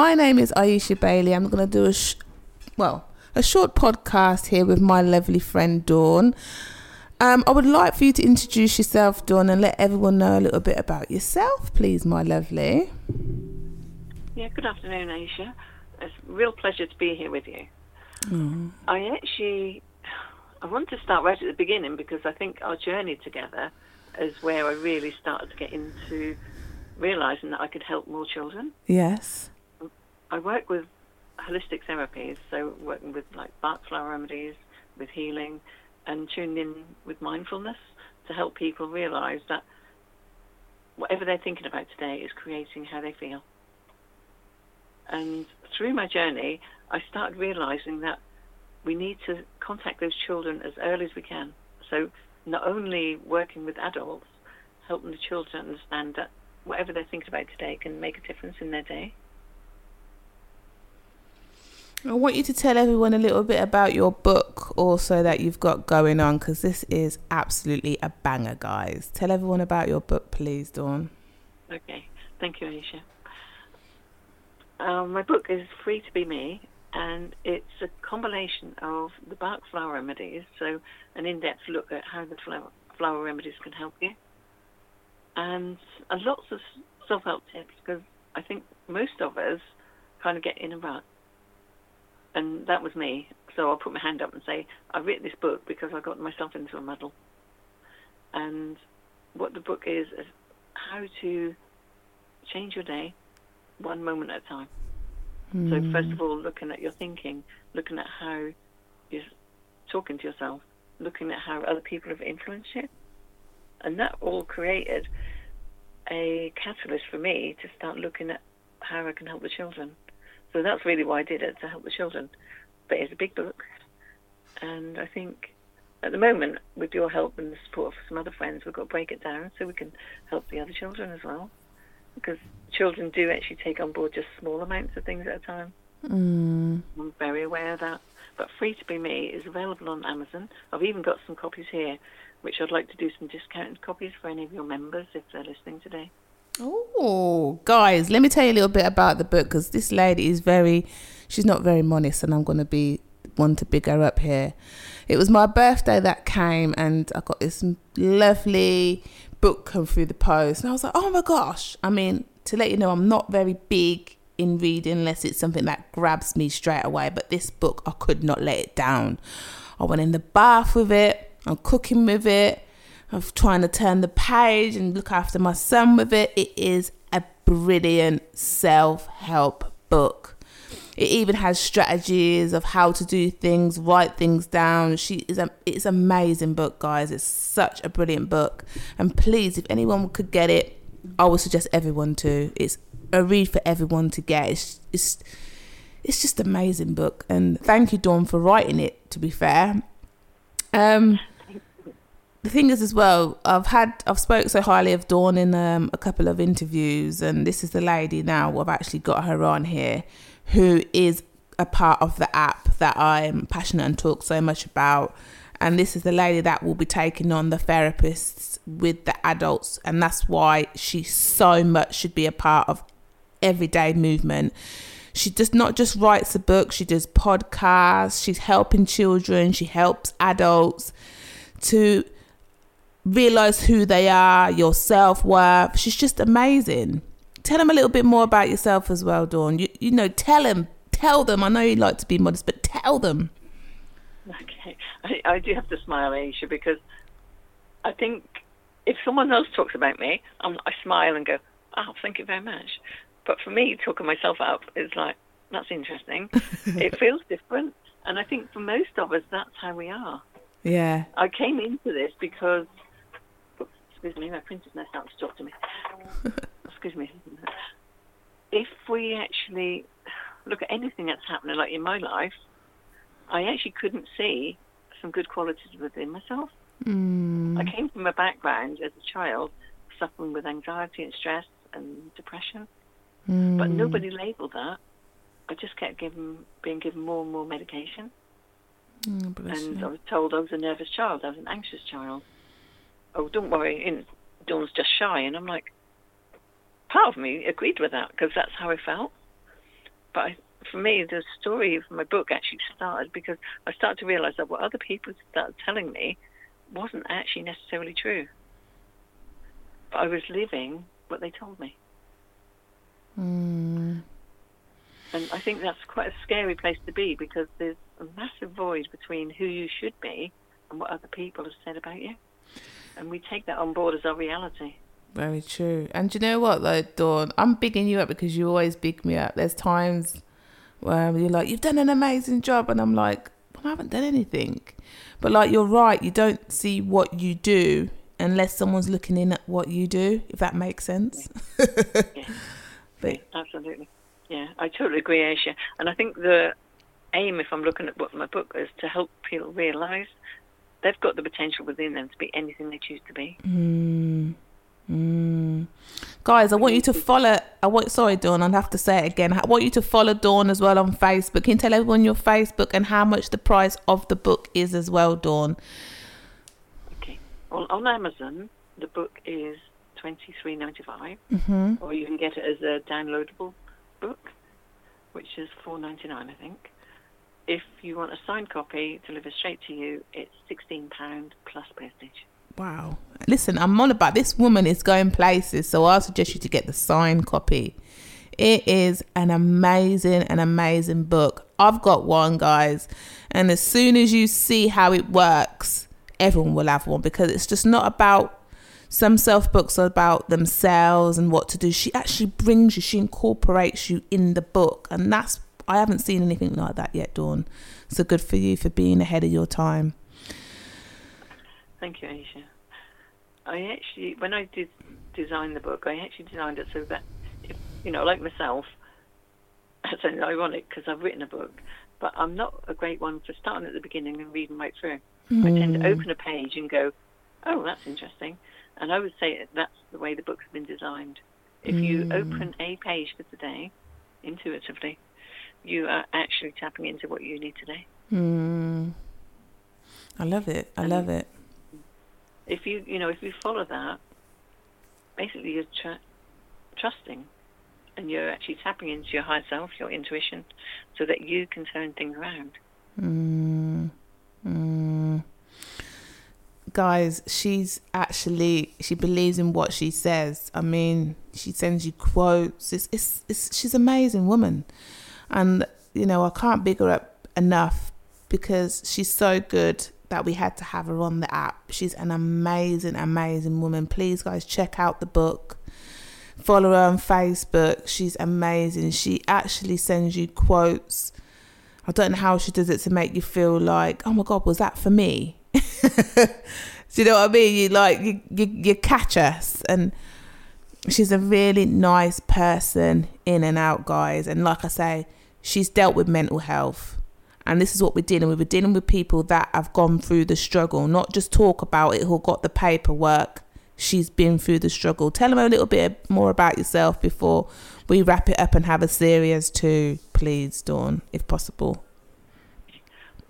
My name is Aiesha Bailey. I'm going to do a, sh- well, a short podcast here with my lovely friend Dawn. Um, I would like for you to introduce yourself, Dawn, and let everyone know a little bit about yourself, please, my lovely. Yeah, good afternoon, Aiesha. It's a real pleasure to be here with you. Mm. I actually, I want to start right at the beginning because I think our journey together is where I really started to get into realizing that I could help more children. Yes. I work with holistic therapies, so working with like Bach flower remedies, with healing, and tuned in with mindfulness to help people realize that whatever they're thinking about today is creating how they feel. And through my journey, I started realizing that we need to contact those children as early as we can. So not only working with adults, helping the children understand that whatever they're thinking about today can make a difference in their day. I want you to tell everyone a little bit about your book also that you've got going on because this is absolutely a banger, guys. Tell everyone about your book, please, Dawn. Okay, thank you, Aiesha. Um, my book is Free to Be Me, and it's a combination of the Bach flower remedies, so an in-depth look at how the flower, flower remedies can help you, and lots of self-help tips because I think most of us kind of get in a rut, and that was me. So I'll put my hand up and say I wrote this book because I got myself into a muddle, and what the book is is how to change your day one moment at a time. Mm. So hmm. first of all, looking at your thinking, looking at how you're talking to yourself, looking at how other people have influenced you, and that all created a catalyst for me to start looking at how I can help the children. So that's really why I did it to help the children. But it's a big book, and I think at the moment, with your help and the support of some other friends, we've got to break it down so we can help the other children as well because children do actually take on board just small amounts of things at a time. Mm. I'm very aware of that. But Free to Be Me is available on Amazon. I've even got some copies here, which I'd like to do some discounted copies for any of your members if they're listening today. Oh, guys, let me tell you a little bit about the book because this lady is very, she's not very modest, and I'm going to be one to big her up here. It was my birthday that came, and I got this lovely book come through the post, and I was like, oh my gosh. I mean, to let you know, I'm not very big in reading unless it's something that grabs me straight away. But this book, I could not let it down. I went in the bath with it, I'm cooking with it, I'm trying to turn the page and look after my son with it. It is a brilliant self help book. It even has strategies of how to do things, write things down. She is a it's an amazing book, guys. It's such a brilliant book. And please, if anyone could get it, I would suggest everyone to. It's a read for everyone to get. It's it's it's just amazing book. And thank you, Dawn, for writing it. To be fair, um, the thing is as well, I've had I've spoke so highly of Dawn in um, a couple of interviews, and this is the lady now. I've actually got her on here who is a part of the app that I'm passionate and talk so much about. And this is the lady that will be taking on the therapists with the adults. And that's why she so much should be a part of everyday movement. She does not just writes a book, she does podcasts, she's helping children, she helps adults to realize who they are, your self worth. She's just amazing tell them a little bit more about yourself as well, Dawn. You you know, tell them, tell them. I know you like to be modest, but tell them. Okay, I, I do have to smile, Aiesha, because I think if someone else talks about me, I'm, I smile and go, "Oh, thank you very much." But for me, talking myself up is like that's interesting. it feels different, and I think for most of us, that's how we are. Yeah. I came into this because, excuse me, my printer's now starting to talk to me. excuse me, if we actually look at anything that's happening, like in my life, I actually couldn't see some good qualities within myself. Mm. I came from a background as a child suffering with anxiety and stress and depression, mm. but nobody labelled that. I just kept given, being given more and more medication. Mm, and. I was told I was a nervous child, I was an anxious child. Oh, don't worry, Dawn's just shy. And I'm like, part of me agreed with that because that's how I felt. But I, for me, the story of my book actually started because I started to realize that what other people started telling me wasn't actually necessarily true. But I was living what they told me. Mm. And I think that's quite a scary place to be because there's a massive void between who you should be and what other people have said about you. And we take that on board as our reality. Very true. And you know what though, Dawn? I'm bigging you up because you always big me up. There's times where you're like, You've done an amazing job and I'm like, well, I haven't done anything. But like you're right, you don't see what you do unless someone's looking in at what you do, if that makes sense. Yeah. But Absolutely. Yeah, I totally agree, Aiesha. And I think the aim, if I'm looking at what my book is, to help people realise they've got the potential within them to be anything they choose to be. Mm. Mm. Guys, I want you to follow. I want. Sorry, Dawn. I'll have to say it again. I want you to follow Dawn as well on Facebook. Can you tell everyone your Facebook and how much the price of the book is as well, Dawn? Okay. Well, on Amazon, the book is twenty three ninety five, Mm-hmm. or you can get it as a downloadable book, which is four ninety nine, I think. If you want a signed copy delivered straight to you, it's sixteen pound plus postage. Wow. Listen, I'm on about this woman is going places, so I suggest you to get the signed copy. It is an amazing, an amazing book. I've got one, guys, and as soon as you see how it works, everyone will have one because it's just not about some self books are about themselves and what to do. She actually brings you, she incorporates you in the book, and that's I haven't seen anything like that yet, Dawn. So good for you for being ahead of your time. Thank you, Aiesha. I actually, when I did design the book, I actually designed it so that, if, you know, like myself, it's ironic because I've written a book, but I'm not a great one for starting at the beginning and reading right through. I tend to mm. open a page and go, oh, that's interesting. And I would say that's the way the book's been designed. If you mm. open a page for today, intuitively, you are actually tapping into what you need today. Mm. I love it. I love it. if you you know if you follow that, basically you're tr- trusting, and you're actually tapping into your higher self, your intuition, so that you can turn things around. Mm. Mm. Guys, she's actually she believes in what she says. I mean, she sends you quotes. It's it's, it's she's an amazing woman, and you know I can't big her up enough because she's so good that we had to have her on the app. She's an amazing, amazing woman. Please, guys, check out the book. Follow her on Facebook. She's amazing. She actually sends you quotes. I don't know how she does it to make you feel like, oh my God, was that for me? Do you know what I mean? You like you, you you catch us, and she's a really nice person in and out, guys. And like I say, she's dealt with mental health, and this is what we're dealing with. We're dealing with people that have gone through the struggle, not just talk about it or got the paperwork. She's been through the struggle. Tell them a little bit more about yourself before we wrap it up and have a serious too, please, Dawn, if possible.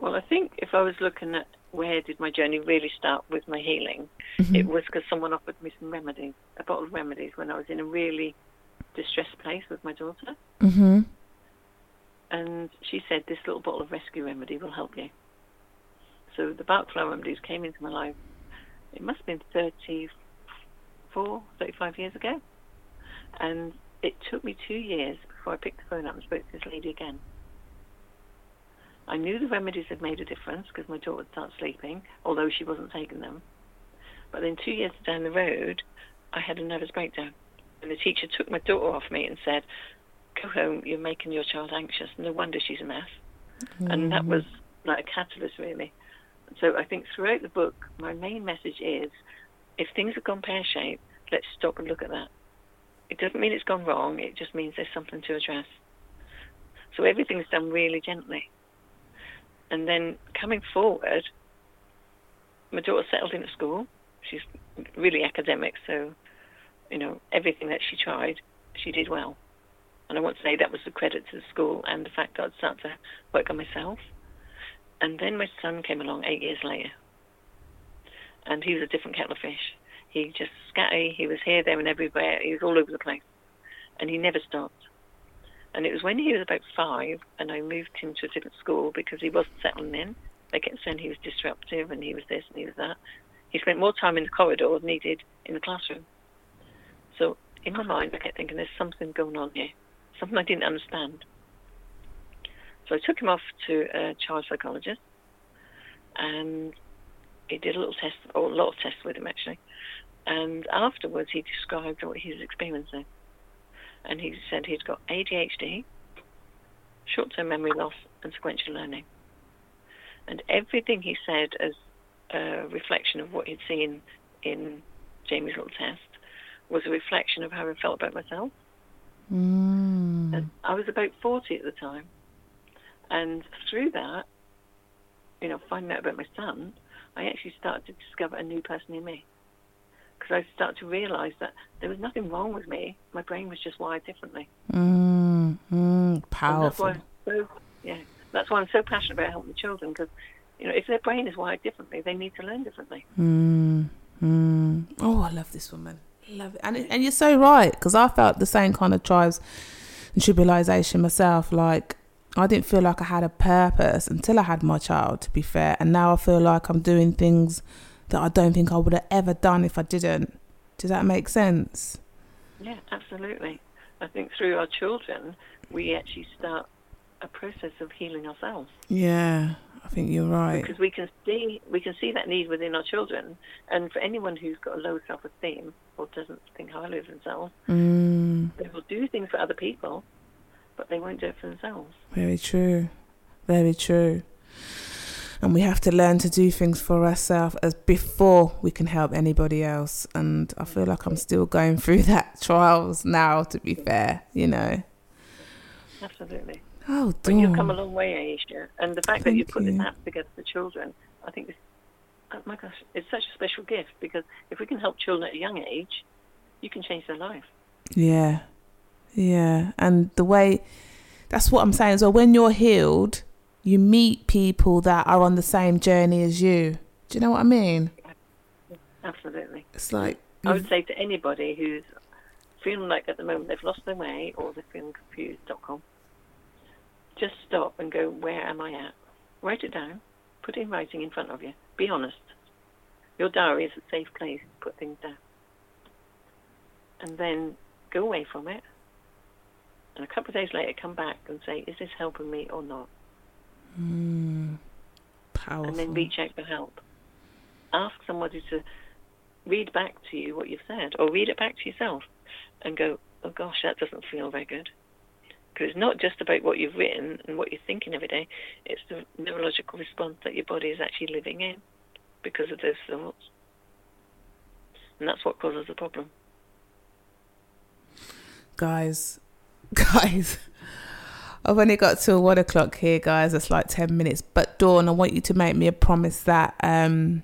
Well, I think if I was looking at where did my journey really start with my healing, it was because someone offered me some remedies, a bottle of remedies, when I was in a really distressed place with my daughter. Mm-hmm. And she said this little bottle of rescue remedy will help you. So the Bach flower remedies came into my life. It must have been 34, 35 years ago, and it took me two years before I picked the phone up and spoke to this lady again. I knew the remedies had made a difference because my daughter would start sleeping, although she wasn't taking them. But then two years down the road, I had a nervous breakdown, and the teacher took my daughter off me and said, go home, you're making your child anxious. No wonder she's a mess. And that mm. was like a catalyst, really. So I think throughout the book, my main message is if things have gone pear shaped, let's stop and look at that. It doesn't mean it's gone wrong, it just means there's something to address. So everything's done really gently. And then coming forward, my daughter settled into school. She's really academic, so, you know, everything that she tried, she did well. And I want to say that was the credit to the school and the fact that I'd start to work on myself. And then my son came along eight years later. And he was a different kettle of fish. He just scatty, he was here, there and everywhere. He was all over the place. And he never stopped. And it was when he was about five, and I moved him to a different school because he wasn't settling in. They kept saying he was disruptive and he was this and he was that. He spent more time in the corridor than he did in the classroom. So in my mind, I kept thinking there's something going on here, something I didn't understand. So I took him off to a child psychologist, and he did a little test, or a lot of tests with him actually. And afterwards, he described what he was experiencing. And he said he'd got ADHD, short term memory loss, and sequential learning. And everything he said as a reflection of what he'd seen in Jamie's little test was a reflection of how I felt about myself. Mm. And I was about 40 at the time. And through that, you know, finding out about my son, I actually started to discover a new person in me. Because I started to realize that there was nothing wrong with me. My brain was just wired differently. Mm. Mm. And that's Powerful. why so, yeah, that's why I'm so passionate about helping children. Because, you know, if their brain is wired differently, they need to learn differently. Mm, mm. Oh, I love this woman. Love it. And, it, and you're so right, because I felt the same kind of trials and tribulation myself. Like, I didn't feel like I had a purpose until I had my child, to be fair. And now I feel like I'm doing things that I don't think I would have ever done if I didn't. Does that make sense? Yeah, absolutely. I think through our children, we actually start a process of healing ourselves. Yeah, I think you're right. because we can see we can see that need within our children, and for anyone who's got a low self-esteem or doesn't think highly of themselves, Mm, they will do things for other people, but they won't do it for themselves. very true. Very true. And we have to learn to do things for ourselves as before we can help anybody else. And I feel like I'm still going through that trials now, to be fair, you know. Absolutely. Oh, But you've come a long way, Aiesha, and the fact that you Thank put this you. app together for children, I think, is, oh my gosh, it's such a special gift because if we can help children at a young age, you can change their life. Yeah. Yeah. And the way that's what I'm saying as well. When you're healed, you meet people that are on the same journey as you. Do you know what I mean? Absolutely. It's like I would say to anybody who's feeling like at the moment they've lost their way or they're feeling confused.com, just stop and go, where am I at? Write it down. Put it in writing in front of you. Be honest. Your diary is a safe place to put things down. And then go away from it. And a couple of days later, come back and say, is this helping me or not? mm, powerful. And then reach out for help. Ask somebody to read back to you what you've said, or read it back to yourself and go, oh gosh, that doesn't feel very good. Because it's not just about what you've written and what you're thinking every day, it's the neurological response that your body is actually living in because of those thoughts. And that's what causes the problem. guys, guys. I've only got till one o'clock here, guys. It's like ten minutes. But Dawn, I want you to make me a promise that um,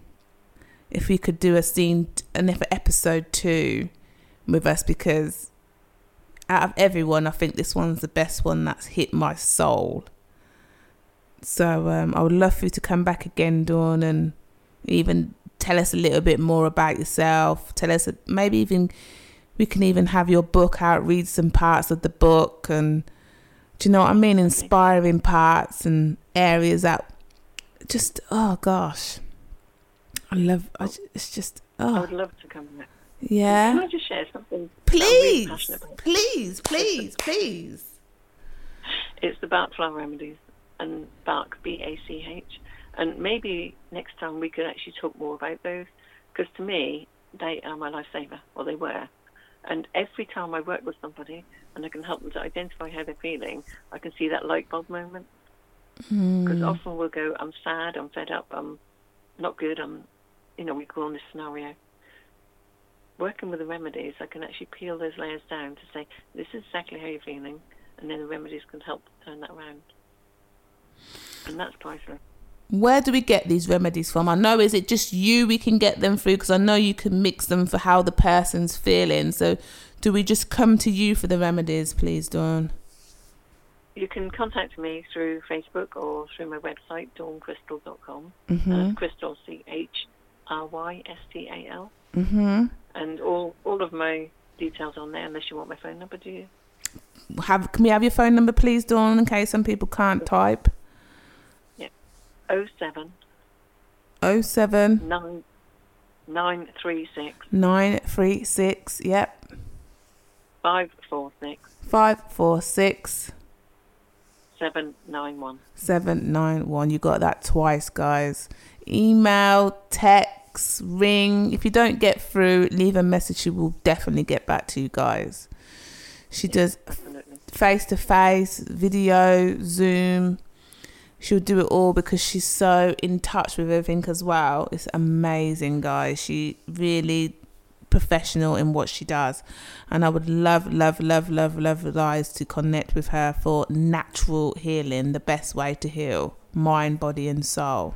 if we could do a scene, an episode two with us, because out of everyone, I think this one's the best one that's hit my soul. So um, I would love for you to come back again, Dawn, and even tell us a little bit more about yourself. Tell us maybe even we can even have your book out, read some parts of the book, and do you know what I mean? Inspiring parts and areas that just oh gosh, I love. I, it's just oh. I would love to come back. Yeah. Can. I just share something I'm really Please, please, please, please. It's the Bach Flower Remedies and Bach, B A C H. And maybe next time we could actually talk more about those because to me, they are my lifesaver, or they were. And every time I work with somebody and I can help them to identify how they're feeling, I can see that light bulb moment. Hmm. Because often we'll go, I'm sad, I'm fed up, I'm not good, I'm, you know, we go on this scenario. Working with the remedies, I can actually peel those layers down to say, this is exactly how you're feeling, and then the remedies can help turn that around. And that's priceless. Where do we get these remedies from? I know is it just you we can get them through because I know you can mix them for how the person's feeling. So do we just come to you for the remedies, please, Dawn? You can contact me through Facebook or through my website, dawncrystal.com. Mhm. And it's Crystal, C H R Y S T A L. Mhm. And all, all of my details on there, unless you want my phone number, do you? have can we have your phone number, please, Dawn, in case some people can't type? Yeah. Oh seven. Oh seven. Nine. Nine three six. Nine three six. Yep. Five four six. Five four six. Seven nine one. Seven nine one. You got that twice, guys. Email, text, ring. If you don't get through, leave a message. She will definitely get back to you guys. She does face to face, video, Zoom. She'll do it all because she's so in touch with everything as well. It's amazing, guys. She really professional in what she does. And I would love, love, love, love, love guys to connect with her for natural healing, the best way to heal mind, body, and soul.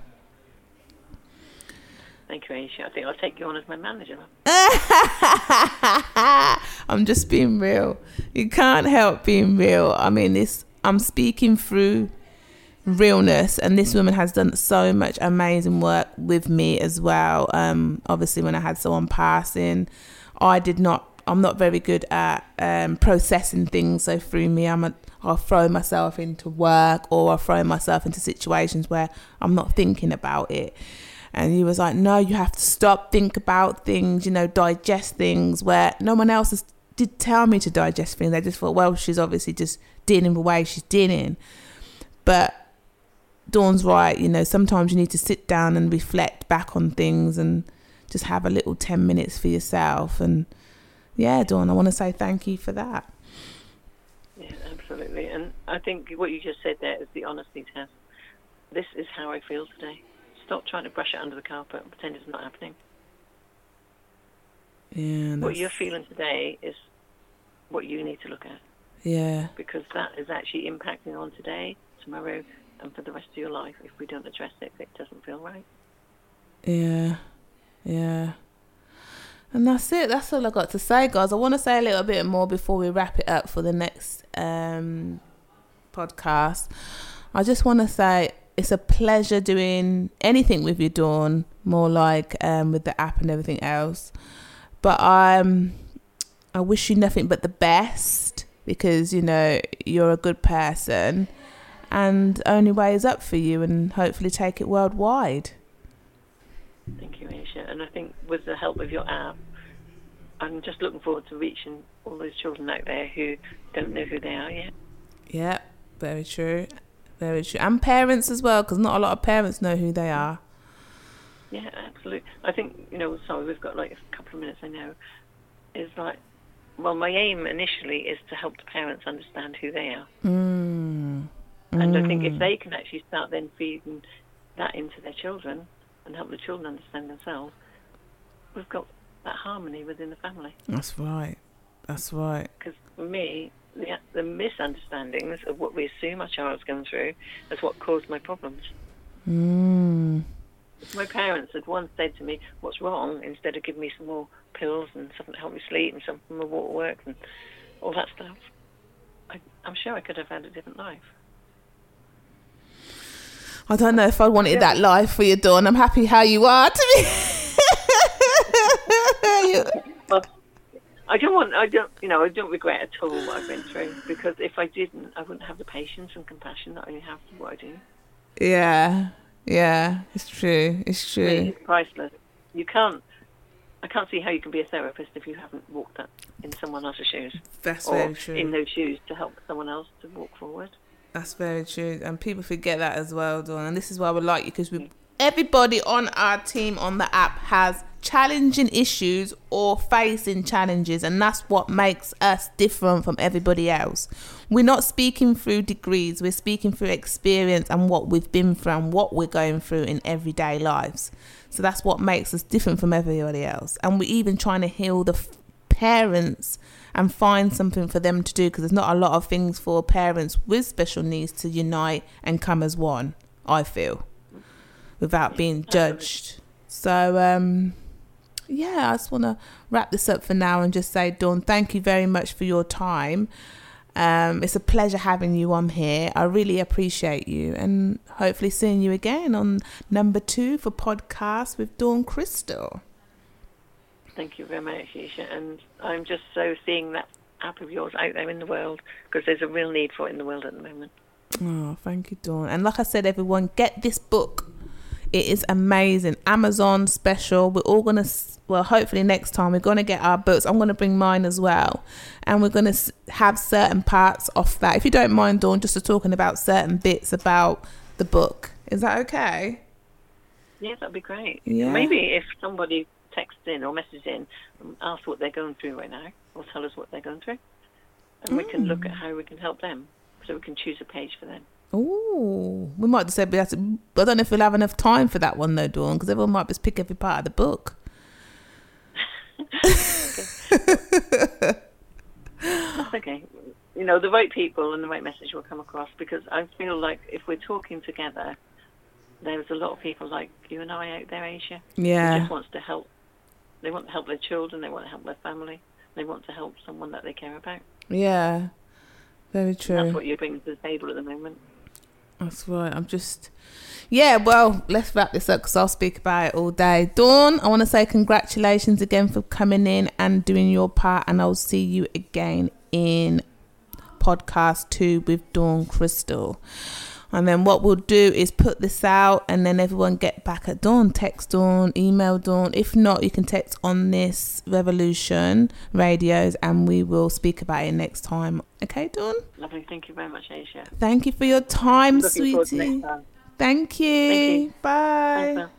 Thank you, Aiesha. I think I'll take you on as my manager. I'm just being real. You can't help being real. I mean, this. I'm speaking through realness and this woman has done so much amazing work with me as well um obviously when i had someone passing i did not i'm not very good at um processing things so through me i'm a i'll throw myself into work or i'll throw myself into situations where i'm not thinking about it and he was like no you have to stop think about things you know digest things where no one else has, did tell me to digest things they just thought well she's obviously just dealing the way she's dealing but Dawn's right, you know, sometimes you need to sit down and reflect back on things and just have a little 10 minutes for yourself. And yeah, Dawn, I want to say thank you for that. Yeah, absolutely. And I think what you just said there is the honesty test. This is how I feel today. Stop trying to brush it under the carpet and pretend it's not happening. Yeah. What you're feeling today is what you need to look at. Yeah. Because that is actually impacting on today, tomorrow, and for the rest of your life if we don't address it it doesn't feel right yeah yeah and that's it that's all i got to say guys i want to say a little bit more before we wrap it up for the next um podcast i just want to say it's a pleasure doing anything with you dawn more like um with the app and everything else but i'm i wish you nothing but the best because you know you're a good person and only way is up for you and hopefully take it worldwide. Thank you, Aiesha. And I think with the help of your app, I'm just looking forward to reaching all those children out there who don't know who they are yet. Yeah, very true. Very true. And parents as well, because not a lot of parents know who they are. Yeah, absolutely. I think, you know, sorry, we've got like a couple of minutes, I know. Is like, well, my aim initially is to help the parents understand who they are. Mm. And I think if mm. they can actually start then feeding that into their children and help the children understand themselves, we've got that harmony within the family. That's right. That's right. Because for me, the, the misunderstandings of what we assume our child's going through is what caused my problems. Mm. My parents had once said to me, "What's wrong?" Instead of giving me some more pills and something to help me sleep and something more water work and all that stuff, I, I'm sure I could have had a different life. I don't know if I wanted that life for you, Dawn. I'm happy how you are. To me. I don't want. I don't. You know. I don't regret at all what I've been through because if I didn't, I wouldn't have the patience and compassion that I have for what I do. Yeah. Yeah. It's true. It's true. It's priceless. You can't. I can't see how you can be a therapist if you haven't walked that in someone else's shoes. That's very true. In those shoes to help someone else to walk forward. That's very true, and people forget that as well, Dawn. And this is why we like you because we everybody on our team on the app has challenging issues or facing challenges and that's what makes us different from everybody else. We're not speaking through degrees we're speaking through experience and what we've been through and what we're going through in everyday lives. So that's what makes us different from everybody else. And we're even trying to heal the f- parents and find something for them to do because there's not a lot of things for parents with special needs to unite and come as one, I feel, without being judged. So, um, yeah, I just want to wrap this up for now and just say, Dawn, thank you very much for your time. Um, it's a pleasure having you on here. I really appreciate you and hopefully seeing you again on number two for podcast with Dawn Crystal. Thank you very much, Aiesha. And I'm just so seeing that app of yours out there in the world because there's a real need for it in the world at the moment. Oh, thank you, Dawn. And like I said, everyone, get this book. It is amazing. Amazon special. We're all gonna, well, hopefully next time we're gonna get our books. I'm gonna bring mine as well, and we're gonna have certain parts off that. If you don't mind, Dawn, just talking about certain bits about the book. Is that okay? Yeah, that'd be great. Yeah. Maybe if somebody texts in or messages in, um, and asks what they're going through right now, or tell us what they're going through, and we can look mm. at how we can help them, so we can choose a page for them. Ooh, we might just say to. I don't know if we'll have enough time for that one though, Dawn, because everyone might just pick every part of the book. That's okay. You know, the right people and the right message will come across because I feel like if we're talking together, there's a lot of people like you and I out there, Aiesha, who Yeah, just wants to help. They want to help their children. They want to help their family. They want to help someone that they care about. yeah, very true. That's what you're bringing to the table at the moment. That's right. I'm just, yeah. Well, let's wrap this up because I'll speak about it all day. Dawn, I want to say congratulations again for coming in and doing your part, and I'll see you again in podcast two with Dawn Crystal. And then what we'll do is put this out, and then everyone get back at Dawn, text Dawn, email Dawn. If not, you can text on this Revolution radios, and we will speak about it next time. Okay, Dawn. Lovely. Thank you very much, Aiesha. Thank you for your time, Looking sweetie. time. Thank you. Thank you. Bye. Thanks.